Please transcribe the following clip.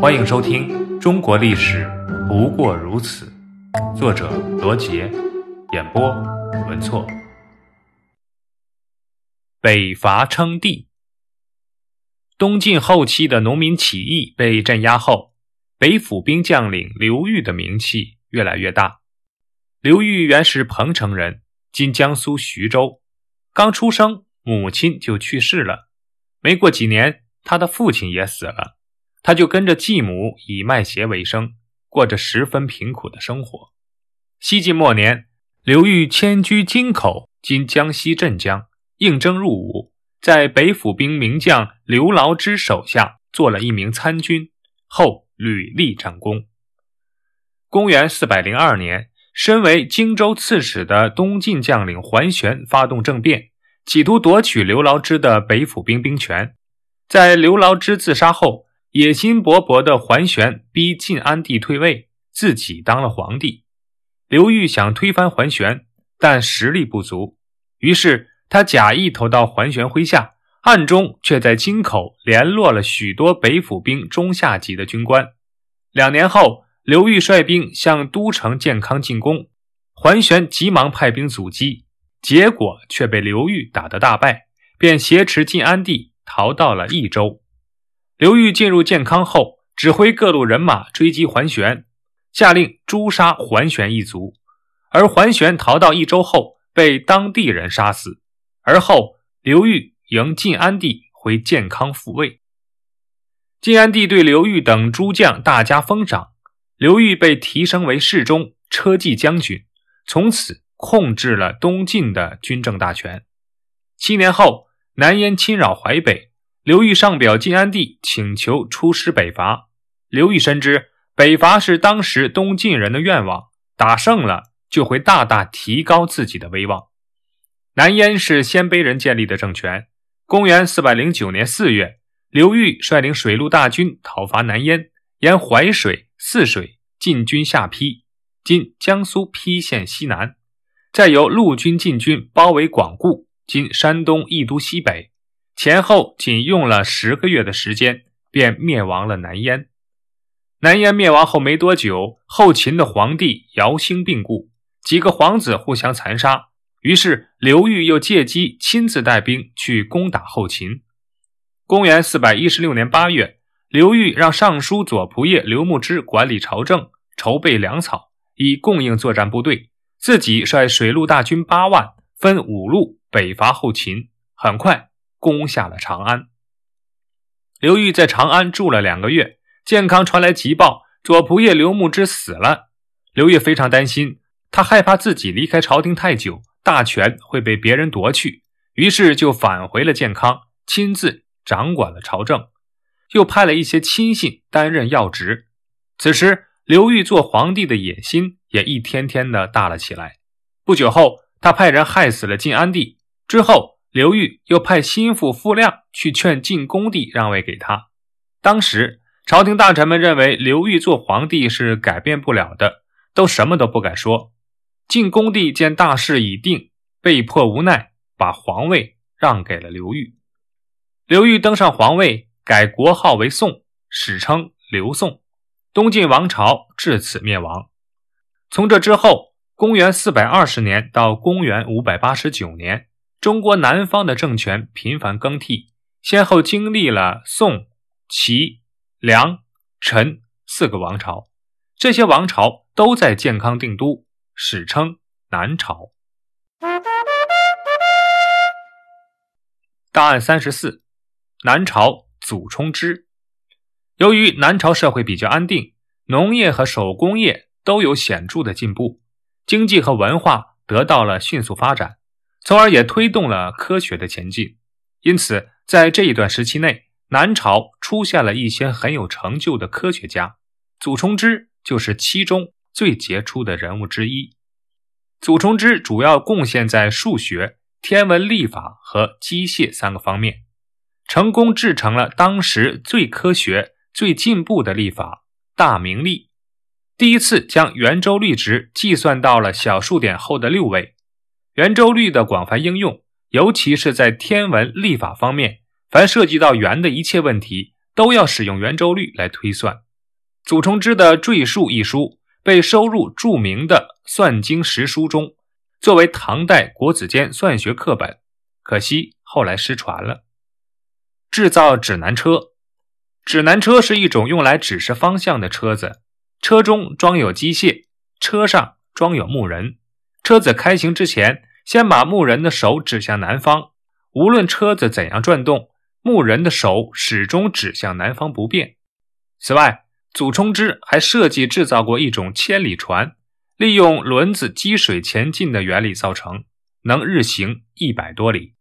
欢迎收听《中国历史不过如此》，作者罗杰，演播文措。北伐称帝。东晋后期的农民起义被镇压后，北府兵将领刘裕的名气越来越大。刘裕原是彭城人，今江苏徐州。刚出生，母亲就去世了。没过几年，他的父亲也死了。他就跟着继母以卖鞋为生，过着十分贫苦的生活。西晋末年，刘裕迁居京口（今江西镇江），应征入伍，在北府兵名将刘牢之手下做了一名参军，后屡立战功。公元四百零二年，身为荆州刺史的东晋将领桓玄发动政变，企图夺取刘牢之的北府兵兵权。在刘牢之自杀后，野心勃勃的桓玄逼晋安帝退位，自己当了皇帝。刘裕想推翻桓玄，但实力不足，于是他假意投到桓玄麾下，暗中却在京口联络了许多北府兵中下级的军官。两年后，刘裕率兵向都城建康进攻，桓玄急忙派兵阻击，结果却被刘裕打得大败，便挟持晋安帝逃到了益州。刘裕进入建康后，指挥各路人马追击桓玄，下令诛杀桓玄一族。而桓玄逃到益州后，被当地人杀死。而后，刘裕迎晋安帝回建康复位。晋安帝对刘裕等诸将大加封赏，刘裕被提升为侍中、车骑将军，从此控制了东晋的军政大权。七年后，南燕侵扰淮北。刘裕上表晋安帝，请求出师北伐。刘裕深知北伐是当时东晋人的愿望，打胜了就会大大提高自己的威望。南燕是鲜卑人建立的政权。公元四百零九年四月，刘裕率领水陆大军讨伐南燕，沿淮水、泗水进军下邳（今江苏邳县西南），再由陆军进军包围广固（今山东益都西北）。前后仅用了十个月的时间，便灭亡了南燕。南燕灭亡后没多久，后秦的皇帝姚兴病故，几个皇子互相残杀。于是刘裕又借机亲自带兵去攻打后秦。公元四百一十六年八月，刘裕让尚书左仆射刘牧之管理朝政，筹备粮草，以供应作战部队，自己率水陆大军八万，分五路北伐后秦。很快。攻下了长安。刘裕在长安住了两个月，健康传来急报，左仆射刘牧之死了。刘裕非常担心，他害怕自己离开朝廷太久，大权会被别人夺去，于是就返回了健康，亲自掌管了朝政，又派了一些亲信担任要职。此时，刘裕做皇帝的野心也一天天的大了起来。不久后，他派人害死了晋安帝，之后。刘裕又派心腹傅亮去劝晋恭帝让位给他。当时朝廷大臣们认为刘裕做皇帝是改变不了的，都什么都不敢说。晋恭帝见大势已定，被迫无奈，把皇位让给了刘裕。刘裕登上皇位，改国号为宋，史称刘宋。东晋王朝至此灭亡。从这之后，公元四百二十年到公元五百八十九年。中国南方的政权频繁更替，先后经历了宋、齐、梁、陈四个王朝，这些王朝都在建康定都，史称南朝。档案三十四：南朝祖冲之。由于南朝社会比较安定，农业和手工业都有显著的进步，经济和文化得到了迅速发展。从而也推动了科学的前进，因此在这一段时期内，南朝出现了一些很有成就的科学家，祖冲之就是其中最杰出的人物之一。祖冲之主要贡献在数学、天文历法和机械三个方面，成功制成了当时最科学、最进步的历法——大明历，第一次将圆周率值计算到了小数点后的六位。圆周率的广泛应用，尤其是在天文历法方面，凡涉及到圆的一切问题，都要使用圆周率来推算。祖冲之的《赘述》一书被收入著名的《算经十书》中，作为唐代国子监算学课本，可惜后来失传了。制造指南车，指南车是一种用来指示方向的车子，车中装有机械，车上装有木人。车子开行之前，先把牧人的手指向南方，无论车子怎样转动，牧人的手始终指向南方不变。此外，祖冲之还设计制造过一种千里船，利用轮子积水前进的原理造成，能日行一百多里。